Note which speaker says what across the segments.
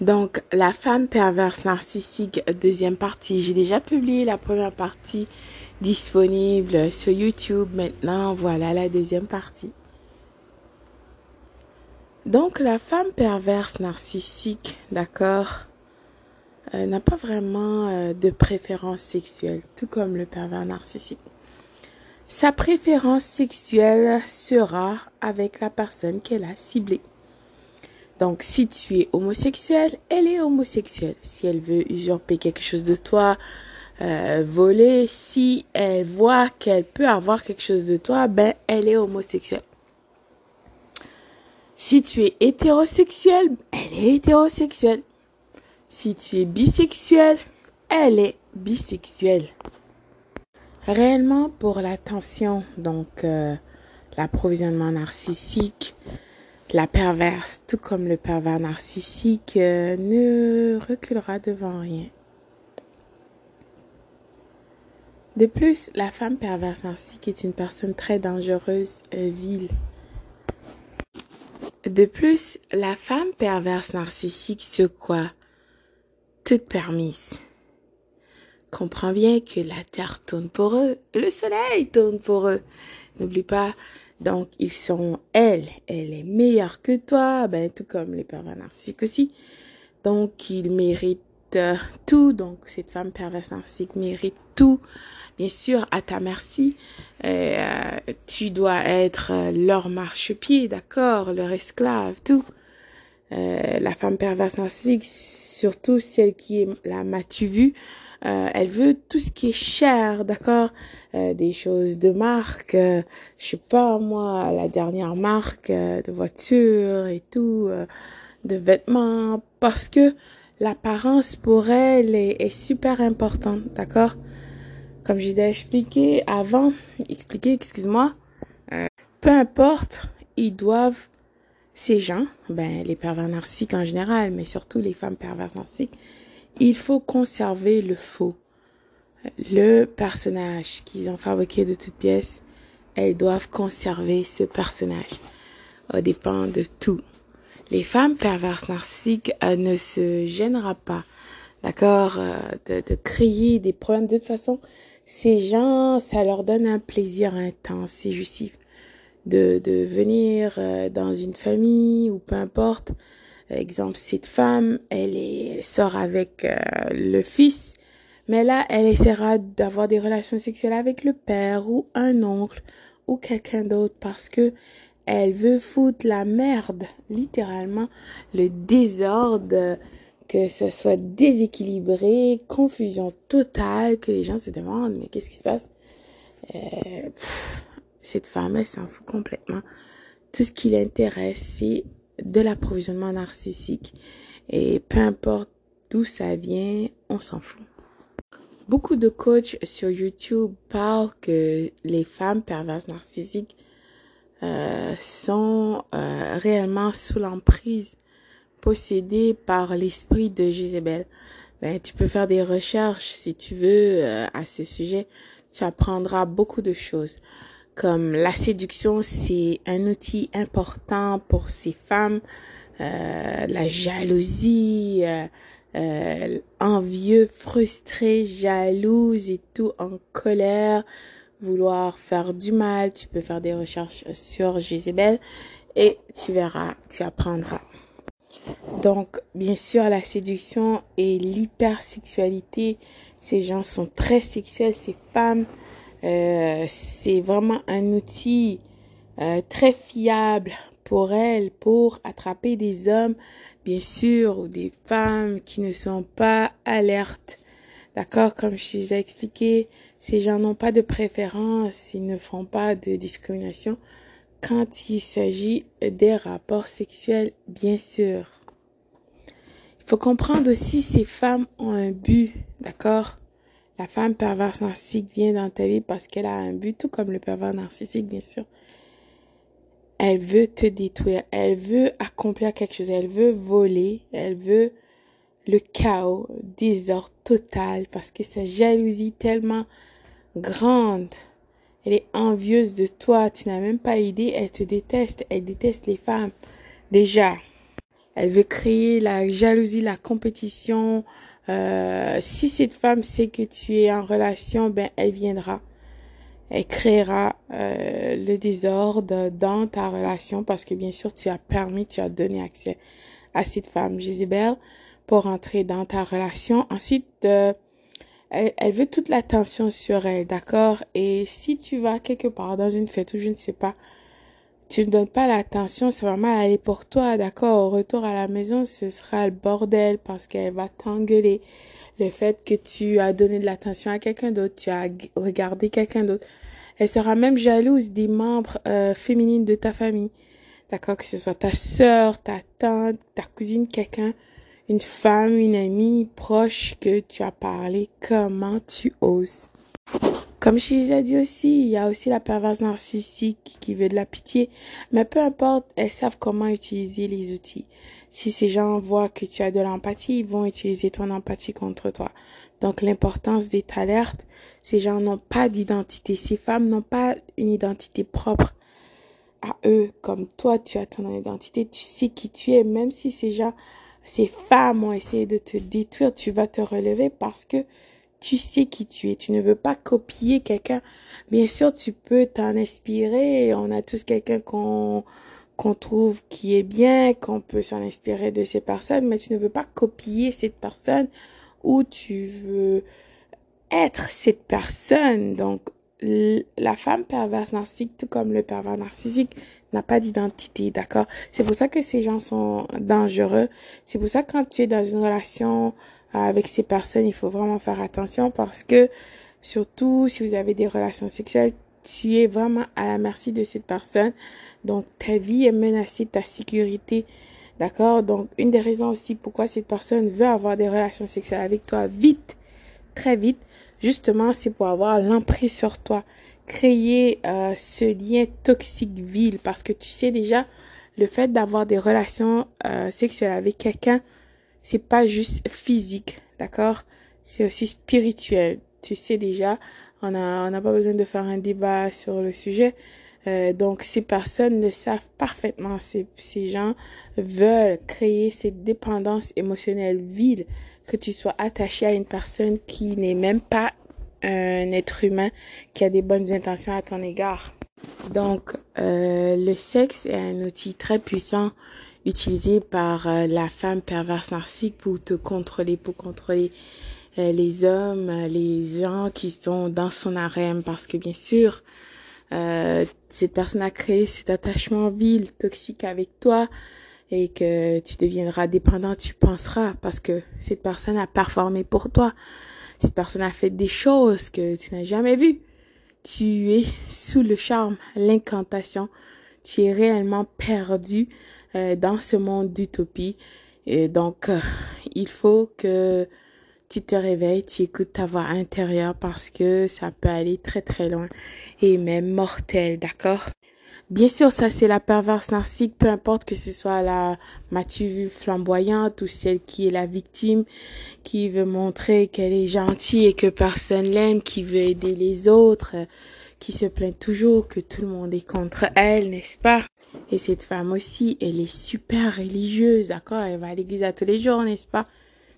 Speaker 1: Donc, la femme perverse narcissique, deuxième partie. J'ai déjà publié la première partie disponible sur YouTube. Maintenant, voilà la deuxième partie. Donc, la femme perverse narcissique, d'accord, euh, n'a pas vraiment euh, de préférence sexuelle, tout comme le pervers narcissique. Sa préférence sexuelle sera avec la personne qu'elle a ciblée. Donc, si tu es homosexuel, elle est homosexuelle. Si elle veut usurper quelque chose de toi, euh, voler, si elle voit qu'elle peut avoir quelque chose de toi, ben, elle est homosexuelle. Si tu es hétérosexuel, elle est hétérosexuelle. Si tu es bisexuel, elle est bisexuelle. Réellement, pour l'attention, donc euh, l'approvisionnement narcissique, la perverse, tout comme le pervers narcissique, euh, ne reculera devant rien. De plus, la femme perverse narcissique est une personne très dangereuse, euh, vile. De plus, la femme perverse narcissique se croit toute permise. Comprends bien que la terre tourne pour eux, le soleil tourne pour eux. N'oublie pas, donc, ils sont, elle, elle est meilleure que toi, ben, tout comme les pervers narcissiques aussi. Donc, ils méritent euh, tout. Donc, cette femme perverse narcissique mérite tout. Bien sûr, à ta merci. Euh, tu dois être euh, leur marchepied, d'accord, leur esclave, tout. la femme perverse narcissique, surtout celle qui est la m'as-tu vu, euh, elle veut tout ce qui est cher, d'accord? Euh, Des choses de marque, euh, je sais pas moi, la dernière marque de voiture et tout, de vêtements, parce que l'apparence pour elle est, super importante, d'accord? Comme j'ai déjà expliqué avant, expliqué, excuse-moi, peu importe, ils doivent ces gens, ben les pervers narcissiques en général, mais surtout les femmes perverses narcissiques, il faut conserver le faux. Le personnage qu'ils ont fabriqué de toutes pièces, elles doivent conserver ce personnage. Au dépend de tout. Les femmes perverses narcissiques euh, ne se gênera pas, d'accord, euh, de, de créer des problèmes. De toute façon, ces gens, ça leur donne un plaisir intense, c'est justif. De, de venir euh, dans une famille ou peu importe, Exemple, cette femme, elle, sort avec euh, le fils, mais là, elle essaiera d'avoir des relations sexuelles avec le père ou un oncle ou quelqu'un d'autre parce que elle veut foutre la merde, littéralement, le désordre, que ce soit déséquilibré, confusion totale, que les gens se demandent, mais qu'est-ce qui se passe? Euh, cette femme, elle s'en fout complètement. Tout ce qui l'intéresse, c'est de l'approvisionnement narcissique. Et peu importe d'où ça vient, on s'en fout. Beaucoup de coachs sur YouTube parlent que les femmes perverses narcissiques euh, sont euh, réellement sous l'emprise, possédées par l'esprit de Jézabel. Ben, tu peux faire des recherches si tu veux euh, à ce sujet. Tu apprendras beaucoup de choses comme la séduction, c'est un outil important pour ces femmes. Euh, la jalousie, euh, euh, envieux, frustré, jalouse et tout, en colère, vouloir faire du mal. Tu peux faire des recherches sur Jézabel et tu verras, tu apprendras. Donc, bien sûr, la séduction et l'hypersexualité, ces gens sont très sexuels, ces femmes euh, c'est vraiment un outil euh, très fiable pour elle pour attraper des hommes, bien sûr, ou des femmes qui ne sont pas alertes. D'accord? Comme je vous ai expliqué, ces gens n'ont pas de préférence, ils ne font pas de discrimination quand il s'agit des rapports sexuels, bien sûr. Il faut comprendre aussi ces femmes ont un but, d'accord? La femme perverse narcissique vient dans ta vie parce qu'elle a un but, tout comme le pervers narcissique, bien sûr. Elle veut te détruire, elle veut accomplir quelque chose, elle veut voler, elle veut le chaos, désordre total, parce que sa jalousie tellement grande, elle est envieuse de toi, tu n'as même pas idée, elle te déteste, elle déteste les femmes. Déjà, Elle veut créer la jalousie, la compétition. Euh, si cette femme sait que tu es en relation, ben elle viendra. Elle créera euh, le désordre dans ta relation parce que bien sûr tu as permis, tu as donné accès à cette femme Jézabel pour entrer dans ta relation. Ensuite, euh, elle, veut toute l'attention sur elle, d'accord? Et si tu vas quelque part dans une fête ou je ne sais pas, tu ne donnes pas l'attention, c'est vraiment aller pour toi, d'accord? Au retour à la maison, ce sera le bordel parce qu'elle va t'engueuler. Le fait que tu as donné de l'attention à quelqu'un d'autre, tu as regardé quelqu'un d'autre. Elle sera même jalouse des membres euh, féminines de ta famille. D'accord? Que ce soit ta sœur, ta tante, ta cousine, quelqu'un, une femme, une amie proche que tu as parlé. Comment tu oses? Comme je les ai dit aussi, il y a aussi la perverse narcissique qui veut de la pitié. Mais peu importe, elles savent comment utiliser les outils. Si ces gens voient que tu as de l'empathie, ils vont utiliser ton empathie contre toi. Donc l'importance d'être alerte, ces gens n'ont pas d'identité. Ces femmes n'ont pas une identité propre à eux. Comme toi, tu as ton identité, tu sais qui tu es. Même si ces gens, ces femmes ont essayé de te détruire, tu vas te relever parce que tu sais qui tu es. Tu ne veux pas copier quelqu'un. Bien sûr, tu peux t'en inspirer. On a tous quelqu'un qu'on qu'on trouve qui est bien, qu'on peut s'en inspirer de ces personnes, mais tu ne veux pas copier cette personne ou tu veux être cette personne. Donc, la femme perverse narcissique, tout comme le pervers narcissique, n'a pas d'identité, d'accord? C'est pour ça que ces gens sont dangereux. C'est pour ça que quand tu es dans une relation avec ces personnes, il faut vraiment faire attention parce que surtout si vous avez des relations sexuelles, tu es vraiment à la merci de cette personne. Donc ta vie est menacée, ta sécurité. D'accord? Donc une des raisons aussi pourquoi cette personne veut avoir des relations sexuelles avec toi vite, très vite, justement, c'est pour avoir l'emprise sur toi. Créer euh, ce lien toxique vil parce que tu sais déjà le fait d'avoir des relations euh, sexuelles avec quelqu'un c'est pas juste physique, d'accord? C'est aussi spirituel. Tu sais déjà, on a on n'a pas besoin de faire un débat sur le sujet. Euh, donc ces personnes le savent parfaitement. Ces, ces gens veulent créer cette dépendance émotionnelle vide, que tu sois attaché à une personne qui n'est même pas un être humain, qui a des bonnes intentions à ton égard. Donc euh, le sexe est un outil très puissant utilisé par euh, la femme perverse narcissique pour te contrôler, pour contrôler euh, les hommes, les gens qui sont dans son harem, parce que bien sûr, euh, cette personne a créé cet attachement vil, toxique avec toi, et que tu deviendras dépendant, tu penseras, parce que cette personne a performé pour toi. Cette personne a fait des choses que tu n'as jamais vues. Tu es sous le charme, l'incantation. Tu es réellement perdu euh, dans ce monde d'utopie. Et donc, euh, il faut que tu te réveilles, tu écoutes ta voix intérieure parce que ça peut aller très très loin et même mortel, d'accord? Bien sûr, ça c'est la perverse narcissique, peu importe que ce soit la m'as-tu flamboyante ou celle qui est la victime, qui veut montrer qu'elle est gentille et que personne l'aime, qui veut aider les autres, qui se plaint toujours que tout le monde est contre elle, n'est-ce pas? Et cette femme aussi, elle est super religieuse, d'accord? Elle va à l'église à tous les jours, n'est-ce pas?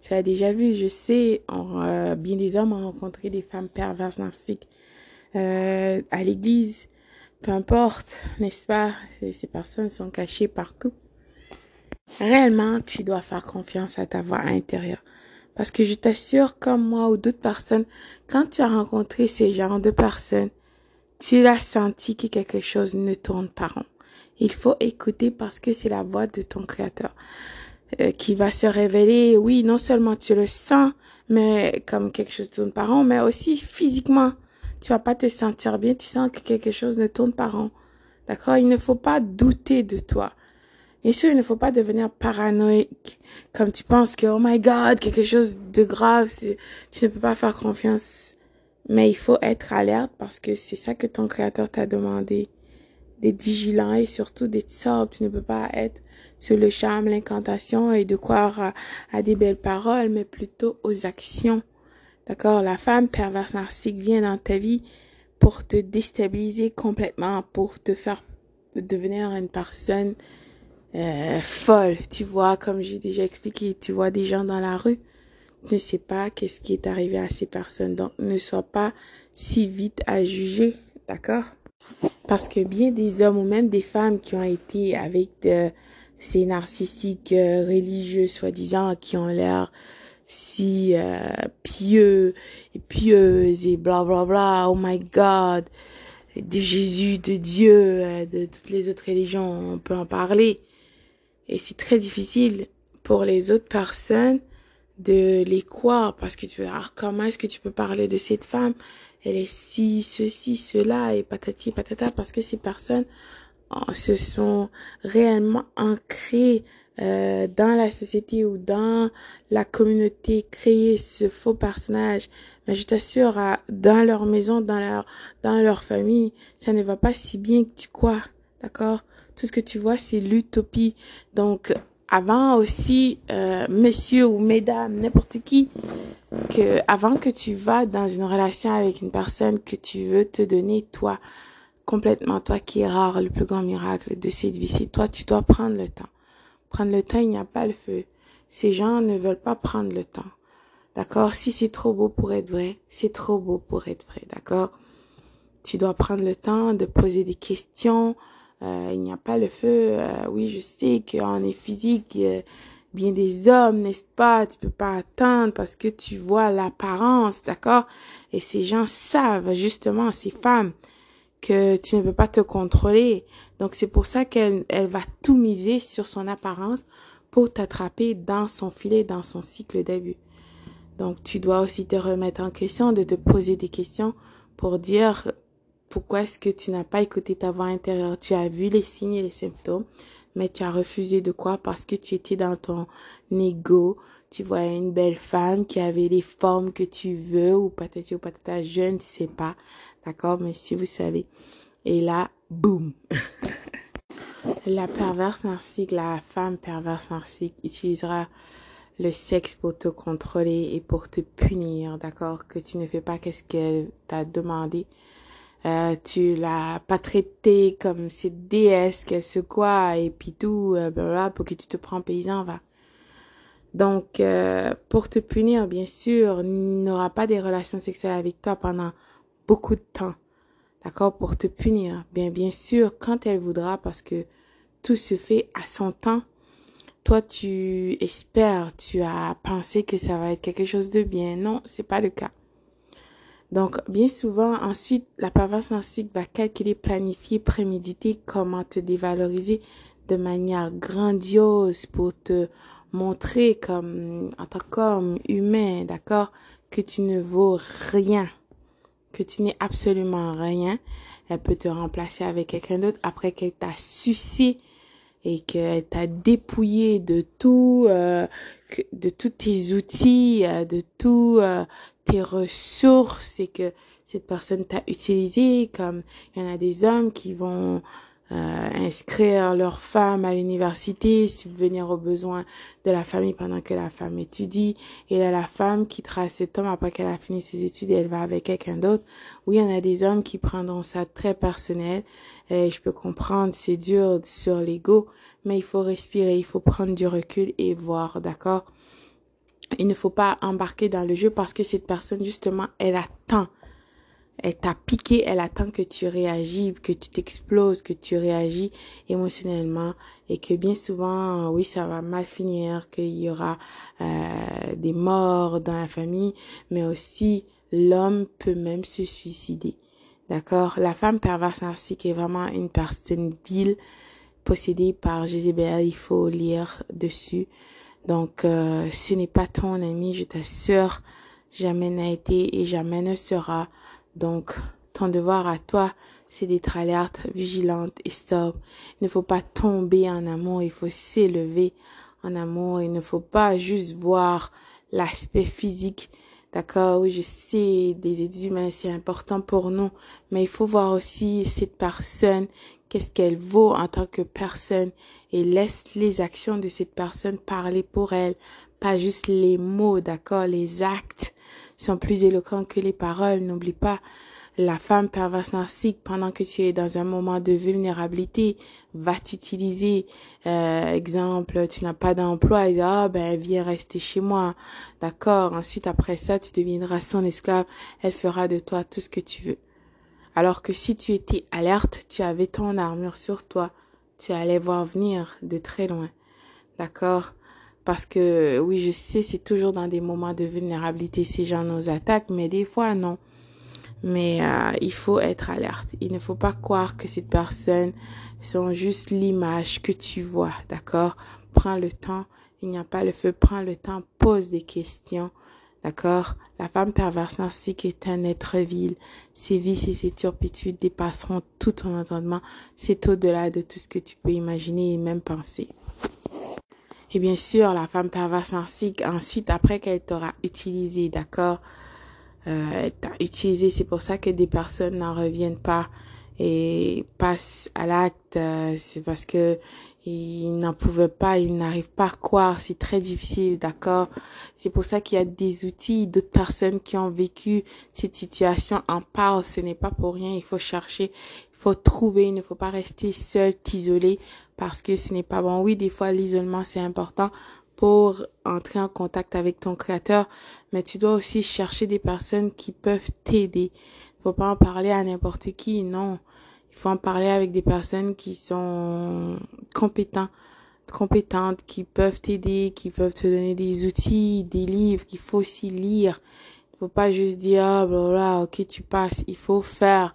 Speaker 1: Tu l'as déjà vu, je sais, euh, bien des hommes ont rencontré des femmes perverses narcissiques euh, à l'église, peu importe, n'est-ce pas? Ces personnes sont cachées partout. Réellement, tu dois faire confiance à ta voix intérieure. Parce que je t'assure, comme moi ou d'autres personnes, quand tu as rencontré ces genres de personnes, tu as senti que quelque chose ne tourne pas rond. Il faut écouter parce que c'est la voix de ton créateur euh, qui va se révéler. Oui, non seulement tu le sens, mais comme quelque chose ne tourne pas rond, mais aussi physiquement. Tu vas pas te sentir bien, tu sens que quelque chose ne tourne pas rond. D'accord? Il ne faut pas douter de toi. Bien sûr, il ne faut pas devenir paranoïque, comme tu penses que, oh my god, quelque chose de grave, tu ne peux pas faire confiance mais il faut être alerte parce que c'est ça que ton créateur t'a demandé. D'être vigilant et surtout d'être sobre. Tu ne peux pas être sur le charme, l'incantation et de croire à, des belles paroles, mais plutôt aux actions. D'accord? La femme perverse narcissique vient dans ta vie pour te déstabiliser complètement, pour te faire devenir une personne euh, folle. Tu vois, comme j'ai déjà expliqué, tu vois des gens dans la rue, ne sais pas qu'est-ce qui est arrivé à ces personnes. Donc, ne sois pas si vite à juger, d'accord? Parce que bien des hommes ou même des femmes qui ont été avec de, ces narcissiques euh, religieux, soi-disant, qui ont l'air si euh, pieux et pieuses et bla bla bla, oh my god, de Jésus, de Dieu, euh, de toutes les autres religions, on peut en parler. Et c'est très difficile pour les autres personnes de les croire parce que tu veux, alors comment est-ce que tu peux parler de cette femme? Elle est si, ceci, cela et patati patata parce que ces personnes oh, se sont réellement ancrées euh, dans la société ou dans la communauté créer ce faux personnage. Mais je t'assure dans leur maison dans leur dans leur famille ça ne va pas si bien que tu crois d'accord? Tout ce que tu vois c'est l'utopie. Donc avant aussi euh, monsieur ou mesdames n'importe qui que avant que tu vas dans une relation avec une personne que tu veux te donner toi complètement toi qui est rare le plus grand miracle de cette vie c'est toi tu dois prendre le temps prendre le temps, il n'y a pas le feu. Ces gens ne veulent pas prendre le temps. D'accord? Si c'est trop beau pour être vrai, c'est trop beau pour être vrai. D'accord? Tu dois prendre le temps de poser des questions. Euh, il n'y a pas le feu. Euh, oui, je sais qu'en est physique, bien des hommes, n'est-ce pas? Tu peux pas attendre parce que tu vois l'apparence, d'accord? Et ces gens savent justement, ces femmes, que tu ne peux pas te contrôler. Donc c'est pour ça qu'elle elle va tout miser sur son apparence pour t'attraper dans son filet, dans son cycle d'abus. Donc tu dois aussi te remettre en question, de te poser des questions pour dire pourquoi est-ce que tu n'as pas écouté ta voix intérieure? Tu as vu les signes et les symptômes, mais tu as refusé de quoi Parce que tu étais dans ton ego. Tu voyais une belle femme qui avait les formes que tu veux ou patati ou patata, je ne sais pas. D'accord, monsieur, vous savez. Et là, boum. la perverse narcissique, la femme perverse narcissique utilisera le sexe pour te contrôler et pour te punir, d'accord, que tu ne fais pas qu'est-ce qu'elle t'a demandé. Euh, tu l'as pas traité comme cette déesse qu'elle se quoi et puis tout, euh, pour que tu te prends paysan, va. Donc, euh, pour te punir, bien sûr, n'aura pas des relations sexuelles avec toi pendant beaucoup de temps. D'accord? Pour te punir. Bien, bien sûr, quand elle voudra, parce que tout se fait à son temps. Toi, tu espères, tu as pensé que ça va être quelque chose de bien. Non, c'est pas le cas. Donc, bien souvent, ensuite, la perverse narcissique va calculer, planifier, préméditer comment te dévaloriser de manière grandiose pour te montrer comme, en tant qu'homme humain, d'accord, que tu ne vaux rien que tu n'es absolument rien. Elle peut te remplacer avec quelqu'un d'autre après qu'elle t'a sucé et qu'elle t'a dépouillé de tout, euh, de tous tes outils, euh, de tous euh, tes ressources et que cette personne t'a utilisé comme il y en a des hommes qui vont euh, inscrire leur femme à l'université, subvenir aux besoins de la famille pendant que la femme étudie. Et là, la femme quittera cet homme après qu'elle a fini ses études et elle va avec quelqu'un d'autre. Oui, il y en a des hommes qui prendront ça très personnel. Et je peux comprendre, c'est dur sur l'ego, mais il faut respirer, il faut prendre du recul et voir, d'accord? Il ne faut pas embarquer dans le jeu parce que cette personne, justement, elle attend elle t'a piqué, elle attend que tu réagis, que tu t'exploses, que tu réagis émotionnellement et que bien souvent, oui, ça va mal finir, qu'il y aura euh, des morts dans la famille, mais aussi l'homme peut même se suicider. D'accord? La femme perverse narcissique est vraiment une personne vile possédée par Jézabel, il faut lire dessus. Donc, euh, ce n'est pas ton ami, je t'assure, jamais n'a été et jamais ne sera. Donc, ton devoir à toi, c'est d'être alerte, vigilante et stop. Il ne faut pas tomber en amour, il faut s'élever en amour. Il ne faut pas juste voir l'aspect physique. D'accord, oui, je sais, des études humaines, c'est important pour nous, mais il faut voir aussi cette personne, qu'est-ce qu'elle vaut en tant que personne et laisse les actions de cette personne parler pour elle, pas juste les mots, d'accord, les actes sont plus éloquents que les paroles. N'oublie pas, La femme perverse narcissique, pendant que tu es dans un moment de vulnérabilité, va t'utiliser. Euh, exemple, tu n'as pas d'emploi, et ah ben viens rester chez moi, d'accord? Ensuite après ça, tu deviendras son esclave. Elle fera de toi tout ce que tu veux. Alors que si tu étais alerte, tu avais ton armure sur toi, tu allais voir venir de très loin, d'accord? Parce que oui, je sais, c'est toujours dans des moments de vulnérabilité ces gens nous attaquent, mais des fois non. Mais euh, il faut être alerte. Il ne faut pas croire que ces personnes sont juste l'image que tu vois, d'accord? Prends le temps. Il n'y a pas le feu. Prends le temps. Pose des questions. D'accord? La femme perverse narcissique est un être vil. Ses vices et ses turpitudes dépasseront tout ton entendement. C'est au-delà de tout ce que tu peux imaginer et même penser. Et bien sûr, la femme perverse narcissique, ensuite, après qu'elle t'aura utilisé, d'accord? Euh, t'a utilisé. C'est pour ça que des personnes n'en reviennent pas et passent à l'acte. Euh, c'est parce que ils n'en pouvaient pas, ils n'arrivent pas à croire. C'est très difficile, d'accord? C'est pour ça qu'il y a des outils, d'autres personnes qui ont vécu cette situation en parlent. Ce n'est pas pour rien. Il faut chercher, il faut trouver. Il ne faut pas rester seul, isolé, parce que ce n'est pas bon. Oui, des fois l'isolement c'est important pour entrer en contact avec ton créateur, mais tu dois aussi chercher des personnes qui peuvent t'aider. Faut pas en parler à n'importe qui, non. Il faut en parler avec des personnes qui sont compétentes, compétentes, qui peuvent t'aider, qui peuvent te donner des outils, des livres qu'il faut aussi lire. Il faut pas juste dire, ah, bla, ok, tu passes. Il faut faire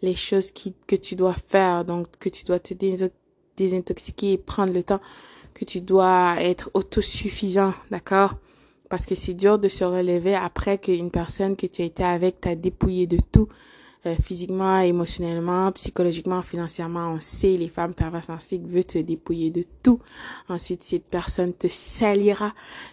Speaker 1: les choses qui, que tu dois faire, donc que tu dois te désintoxiquer et prendre le temps que tu dois être autosuffisant, d'accord? Parce que c'est dur de se relever après qu'une personne que tu as été avec t'a dépouillé de tout, euh, physiquement, émotionnellement, psychologiquement, financièrement. On sait, les femmes perverses narcissiques veulent te dépouiller de tout. Ensuite, cette personne te salira,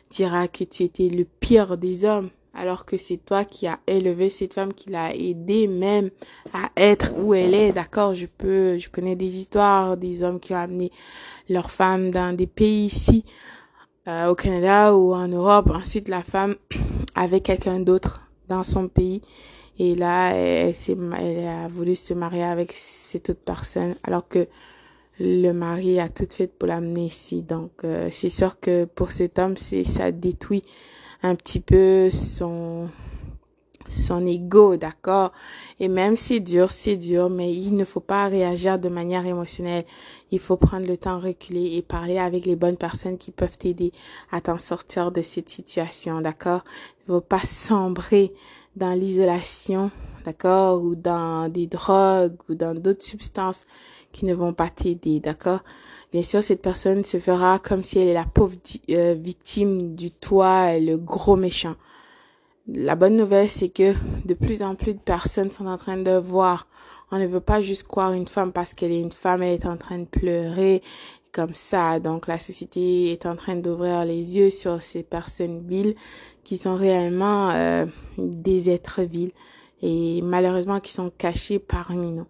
Speaker 1: dira que tu étais le pire des hommes, alors que c'est toi qui as élevé cette femme, qui l'a aidé même à être où elle est. D'accord, je peux, je connais des histoires des hommes qui ont amené leurs femmes dans des pays ici, euh, au Canada ou en Europe. Ensuite, la femme avait quelqu'un d'autre dans son pays. Et là, elle, elle a voulu se marier avec cette autre personne, alors que le mari a tout fait pour l'amener ici. Donc, euh, c'est sûr que pour cet homme, ça détruit un petit peu son son ego, d'accord? Et même si dur, c'est dur, mais il ne faut pas réagir de manière émotionnelle. Il faut prendre le temps, reculer et parler avec les bonnes personnes qui peuvent t'aider à t'en sortir de cette situation, d'accord? Il ne faut pas sombrer dans l'isolation, d'accord? Ou dans des drogues ou dans d'autres substances qui ne vont pas t'aider, d'accord? Bien sûr, cette personne se fera comme si elle est la pauvre euh, victime du toit, le gros méchant. La bonne nouvelle, c'est que de plus en plus de personnes sont en train de voir. On ne veut pas juste croire une femme parce qu'elle est une femme, elle est en train de pleurer comme ça. Donc la société est en train d'ouvrir les yeux sur ces personnes viles qui sont réellement euh, des êtres vils et malheureusement qui sont cachés parmi nous.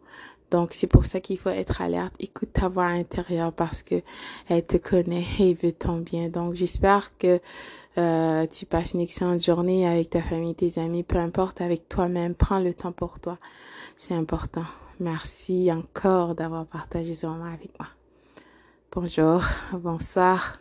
Speaker 1: Donc c'est pour ça qu'il faut être alerte. Écoute ta voix intérieure parce que elle te connaît et veut ton bien. Donc j'espère que euh, tu passes une excellente journée avec ta famille, tes amis, peu importe, avec toi-même. Prends le temps pour toi. C'est important. Merci encore d'avoir partagé ce moment avec moi. Bonjour, bonsoir.